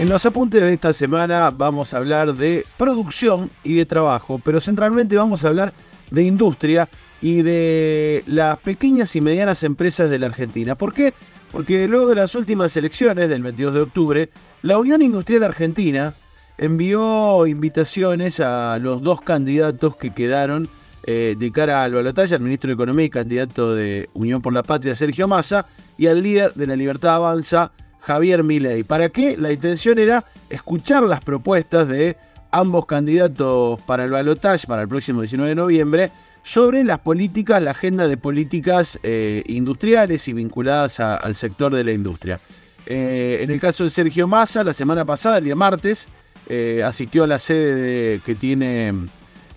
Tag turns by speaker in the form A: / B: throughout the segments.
A: En los apuntes de esta semana vamos a hablar de producción y de trabajo, pero centralmente vamos a hablar de industria y de las pequeñas y medianas empresas de la Argentina. ¿Por qué? Porque luego de las últimas elecciones del 22 de octubre, la Unión Industrial Argentina envió invitaciones a los dos candidatos que quedaron eh, de cara al balotaje, al ministro de Economía y candidato de Unión por la Patria, Sergio Massa, y al líder de la Libertad Avanza, Javier Milei. ¿Para qué? La intención era escuchar las propuestas de ambos candidatos para el balotaje para el próximo 19 de noviembre sobre las políticas, la agenda de políticas eh, industriales y vinculadas al sector de la industria. Eh, en el caso de Sergio Massa, la semana pasada, el día martes, eh, asistió a la sede que tiene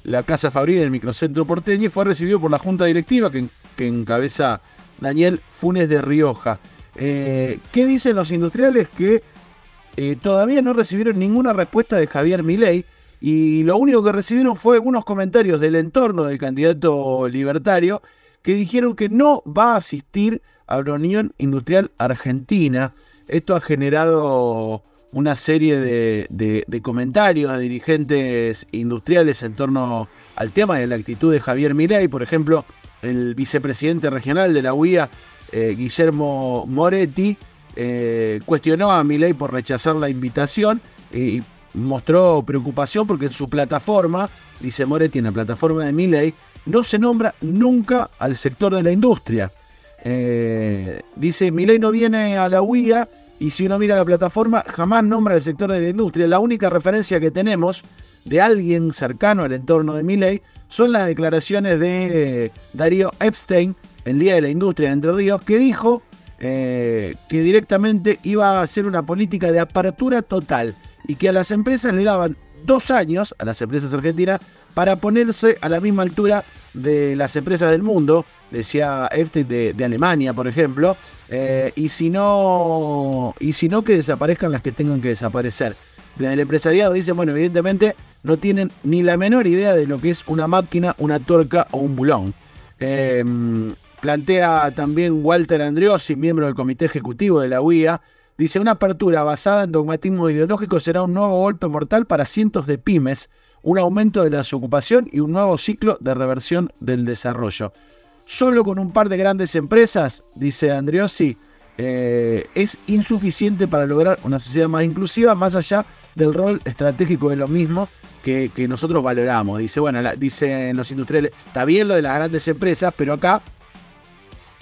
A: la Casa Fabril en el microcentro porteño y fue recibido por la junta directiva que, que encabeza Daniel Funes de Rioja. Eh, ¿Qué dicen los industriales? Que eh, todavía no recibieron ninguna respuesta de Javier Milei y lo único que recibieron fue algunos comentarios del entorno del candidato libertario que dijeron que no va a asistir a la Unión Industrial Argentina. Esto ha generado una serie de, comentarios de dirigentes industriales en torno al tema de la actitud de Javier Milei. Por ejemplo, el vicepresidente regional de la UIA, eh, Guillermo Moretti, eh, cuestionó a Milei por rechazar la invitación y mostró preocupación porque en su plataforma, dice Moretti, en la plataforma de Milei, no se nombra nunca al sector de la industria. Eh, dice, Milei no viene a la UIA y si uno mira la plataforma, jamás nombra al sector de la industria. La única referencia que tenemos de alguien cercano al entorno de Milei son las declaraciones de Darío Epstein, el Día de la Industria de Entre Ríos, que dijo eh, que directamente iba a hacer una política de apertura total y que a las empresas le daban dos años, a las empresas argentinas, para ponerse a la misma altura de las empresas del mundo, decía Epstein de, Alemania, por ejemplo, eh, y, si no, y si no, que desaparezcan las que tengan que desaparecer. El empresariado dice, bueno, evidentemente no tienen ni la menor idea de lo que es una máquina, una tuerca o un bulón. Eh, Plantea también Walter Andriosi, miembro del comité ejecutivo de la UIA, dice, una apertura basada en dogmatismo ideológico será un nuevo golpe mortal para cientos de pymes, un aumento de la desocupación y un nuevo ciclo de reversión del desarrollo. Solo con un par de grandes empresas, dice Andriosi, eh, es insuficiente para lograr una sociedad más inclusiva, más allá del rol estratégico de lo mismo que, nosotros valoramos. Dice, bueno, dicen los industriales, está bien lo de las grandes empresas, pero acá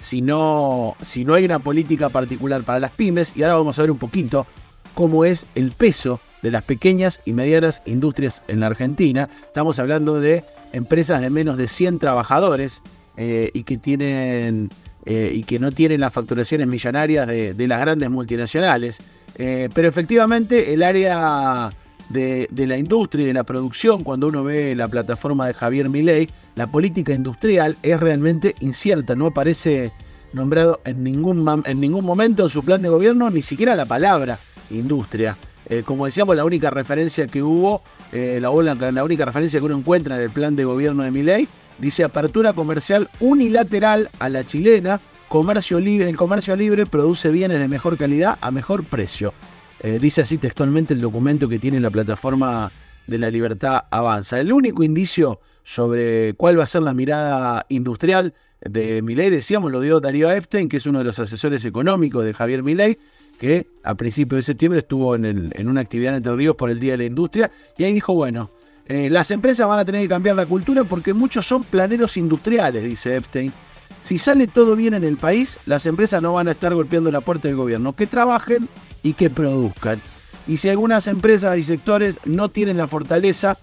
A: si no, si no hay una política particular para las pymes. Y ahora vamos a ver un poquito cómo es el peso de las pequeñas y medianas industrias en la Argentina. Estamos hablando de empresas de menos de 100 trabajadores eh, y que tienen eh, y que no tienen las facturaciones millonarias de, las grandes multinacionales. Eh, pero efectivamente el área de, de, la industria y de la producción, cuando uno ve la plataforma de Javier Milei, la política industrial es realmente incierta, no aparece nombrado en ningún, en ningún momento en su plan de gobierno ni siquiera la palabra industria. Eh, como decíamos, la única referencia que hubo, eh, la, la, única referencia que uno encuentra en el plan de gobierno de Miley, dice apertura comercial unilateral a la chilena, comercio libre, el comercio libre produce bienes de mejor calidad a mejor precio. Eh, dice así textualmente el documento que tiene la plataforma de la libertad avanza. El único indicio sobre cuál va a ser la mirada industrial de Milei, decíamos, lo dio Darío Epstein, que es uno de los asesores económicos de Javier Milei, que a principios de septiembre estuvo en, una actividad en Entre Ríos por el Día de la Industria, y ahí dijo, bueno, eh, las empresas van a tener que cambiar la cultura porque muchos son planeros industriales, dice Epstein. Si sale todo bien en el país, las empresas no van a estar golpeando la puerta del gobierno, que trabajen y que produzcan. Y si algunas empresas y sectores no tienen la fortaleza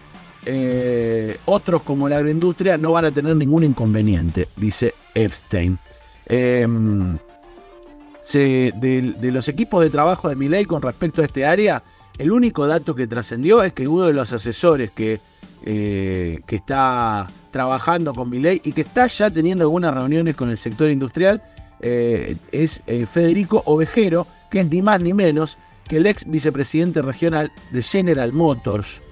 A: eh, otros como la agroindustria no van a tener ningún inconveniente, dice Epstein. Em, de, los equipos de trabajo de Miley con respecto a este área, el único dato que trascendió es que uno de los asesores que, eh, que está trabajando con Miley y que está ya teniendo algunas reuniones con el sector industrial eh, es Federico Ovejero, que es ni más ni menos que el ex vicepresidente regional de General Motors.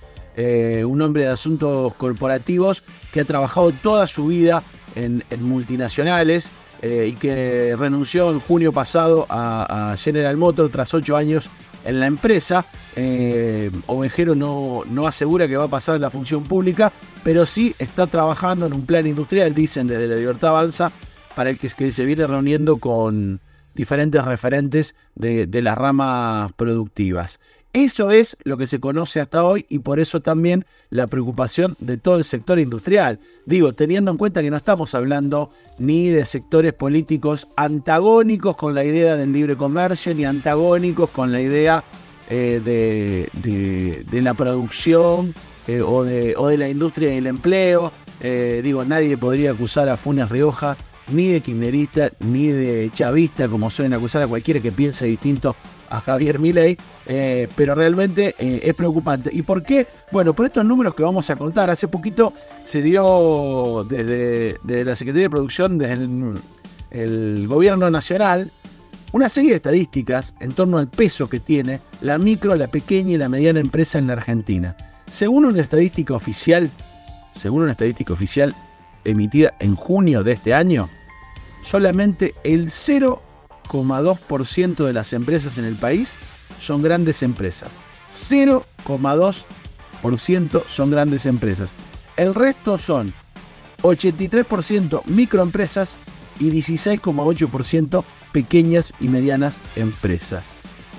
A: Eh, un hombre de asuntos corporativos que ha trabajado toda su vida en, multinacionales eh, y que renunció en junio pasado a, General Motors tras ocho años en la empresa. Eh, Ovejero no, no asegura que va a pasar la función pública, pero sí está trabajando en un plan industrial, dicen desde la Libertad Avanza, para el que, se viene reuniendo con diferentes referentes de, de las ramas productivas. Eso es lo que se conoce hasta hoy y por eso también la preocupación de todo el sector industrial. Digo, teniendo en cuenta que no estamos hablando ni de sectores políticos antagónicos con la idea del libre comercio, ni antagónicos con la idea eh, de, la producción eh, o, de, la industria y el empleo. Eh, digo, nadie podría acusar a Funes Rioja ni de kirchnerista ni de chavista, como suelen acusar a cualquiera que piense distinto a Javier Milei, eh, pero realmente eh, es preocupante. ¿Y por qué? Bueno, por estos números que vamos a contar. Hace poquito se dio desde, la Secretaría de Producción, desde el, Gobierno Nacional, una serie de estadísticas en torno al peso que tiene la micro, la pequeña y la mediana empresa en la Argentina. Según una estadística oficial, según una estadística oficial emitida en junio de este año, solamente el 0 0,2% de las empresas en el país son grandes empresas. 0,2% son grandes empresas. El resto son 83% microempresas y 16,8% pequeñas y medianas empresas.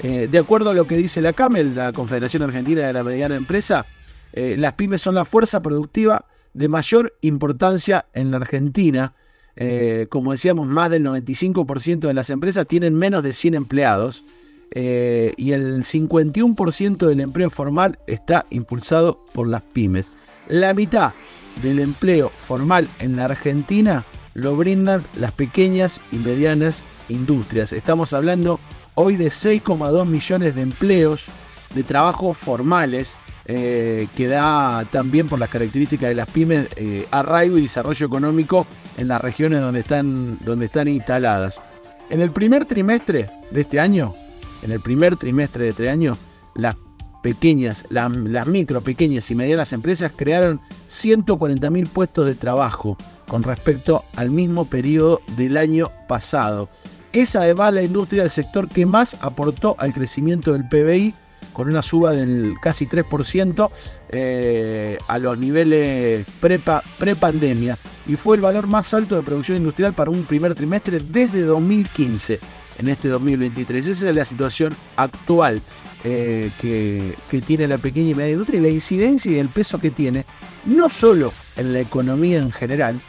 A: Eh, de acuerdo a lo que dice la CAMEL, la Confederación Argentina de la Mediana Empresa, eh, las pymes son la fuerza productiva de mayor importancia en la Argentina eh, como decíamos, más del 95% de las empresas tienen menos de 100 empleados eh, y el 51% del empleo formal está impulsado por las pymes. La mitad del empleo formal en la Argentina lo brindan las pequeñas y medianas industrias. Estamos hablando hoy de 6,2 millones de empleos de trabajos formales eh, que da también por las características de las pymes eh, arraigo y desarrollo económico en las regiones donde están, donde están instaladas. En el primer trimestre de este año, en el primer trimestre de este año, las pequeñas, las, micro, pequeñas y medianas empresas crearon 140.000 puestos de trabajo con respecto al mismo periodo del año pasado. Es además la industria del sector que más aportó al crecimiento del PBI con una suba del casi 3% eh, a los niveles pre-pandemia y fue el valor más alto de producción industrial para un primer trimestre desde 2015 en este 2023. Esa es la situación actual eh, que, tiene la pequeña y media industria y la incidencia y el peso que tiene, no solo en la economía en general,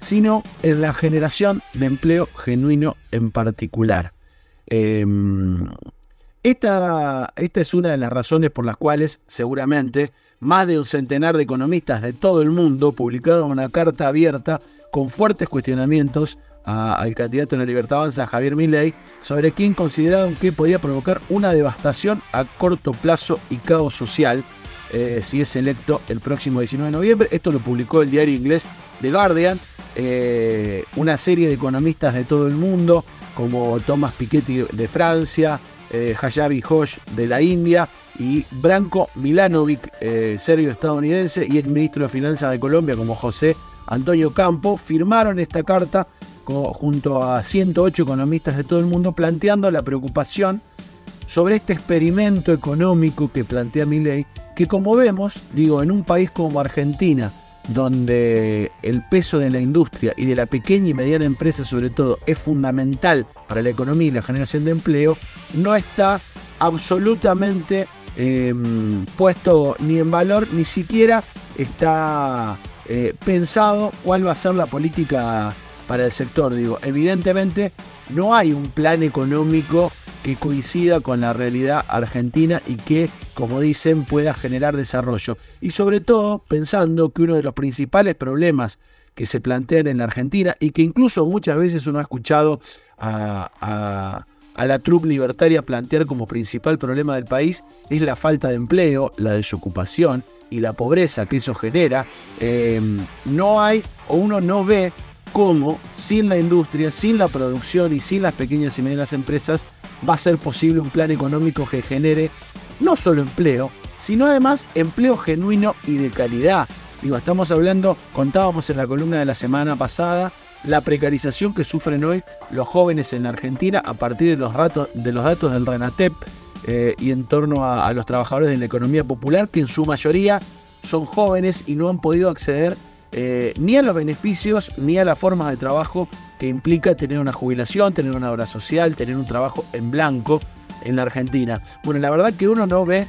A: sino en la generación de empleo genuino en particular. Em, esta, esta es una de las razones por las cuales seguramente más de un centenar de economistas de todo el mundo publicaron una carta abierta con fuertes cuestionamientos al candidato en la Libertad Avanza, Javier Milei, sobre quién consideraron que podía provocar una devastación a corto plazo y caos social eh, si es electo el próximo 19 de noviembre. Esto lo publicó el diario inglés The Guardian. Eh, una serie de economistas de todo el mundo, como Thomas Piketty de Francia, eh, Hayabi Hosh de la India y Branko Milanovic, eh, serbio-estadounidense, y el ministro de Finanzas de Colombia como José Antonio Campo, firmaron esta carta junto a 108 economistas de todo el mundo planteando la preocupación sobre este experimento económico que plantea ley que como vemos, digo, en un país como Argentina, donde el peso de la industria y de la pequeña y mediana empresa sobre todo es fundamental para la economía y la generación de empleo, no está absolutamente em, puesto ni en valor, ni siquiera está eh, pensado cuál va a ser la política para el sector. Digo, evidentemente no hay un plan económico que coincida con la realidad argentina y que, como dicen, pueda generar desarrollo. Y sobre todo pensando que uno de los principales problemas que se plantean en la Argentina y que incluso muchas veces uno ha escuchado a, la trupe libertaria plantear como principal problema del país es la falta de empleo, la desocupación y la pobreza que eso genera. Eh, no hay o uno no ve cómo sin la industria, sin la producción y sin las pequeñas y medianas empresas va a ser posible un plan económico que genere no solo empleo, sino además empleo genuino y de calidad. Digo, estamos hablando, contábamos en la columna de la semana pasada, la precarización que sufren hoy los jóvenes en la Argentina a partir de los, datos del RENATEP, eh, y en torno a, los trabajadores de la economía popular, que en su mayoría son jóvenes y no han podido acceder eh, ni a los beneficios ni a las formas de trabajo que implica tener una jubilación, tener una obra social, tener un trabajo en blanco en la Argentina. Bueno, la verdad que uno no ve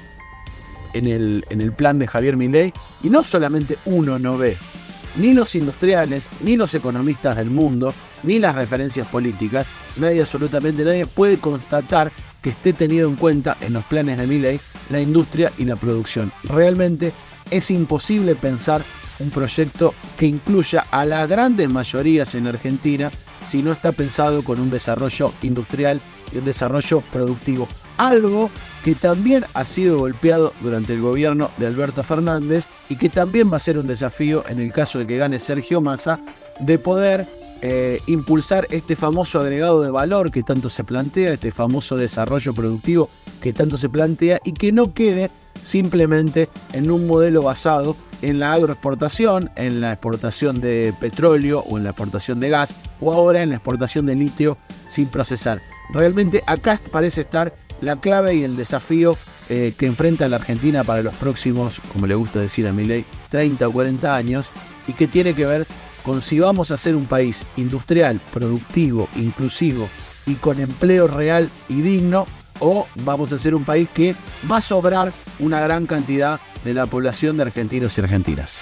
A: en el, en el plan de Javier Milei, y no solamente uno no ve, ni los industriales, ni los economistas del mundo, ni las referencias políticas, nadie, absolutamente nadie puede constatar que esté tenido en cuenta en los planes de Milley la industria y la producción. Realmente es imposible pensar un proyecto que incluya a las grandes mayorías en Argentina si no está pensado con un desarrollo industrial y un desarrollo productivo. Algo que también ha sido golpeado durante el gobierno de Alberto Fernández y que también va a ser un desafío en el caso de que gane Sergio Massa de poder eh, impulsar este famoso agregado de valor que tanto se plantea, este famoso desarrollo productivo que tanto se plantea y que no quede simplemente en un modelo basado en la agroexportación, en la exportación de petróleo o en la exportación de gas o ahora en la exportación de litio sin procesar. Realmente acá parece estar la clave y el desafío eh, que enfrenta la Argentina para los próximos, como le gusta decir a Milei, 30 o 40 años y que tiene que ver con si vamos a ser un país industrial, productivo, inclusivo y con empleo real y digno, o vamos a ser un país que va a sobrar una gran cantidad de la población de argentinos y argentinas.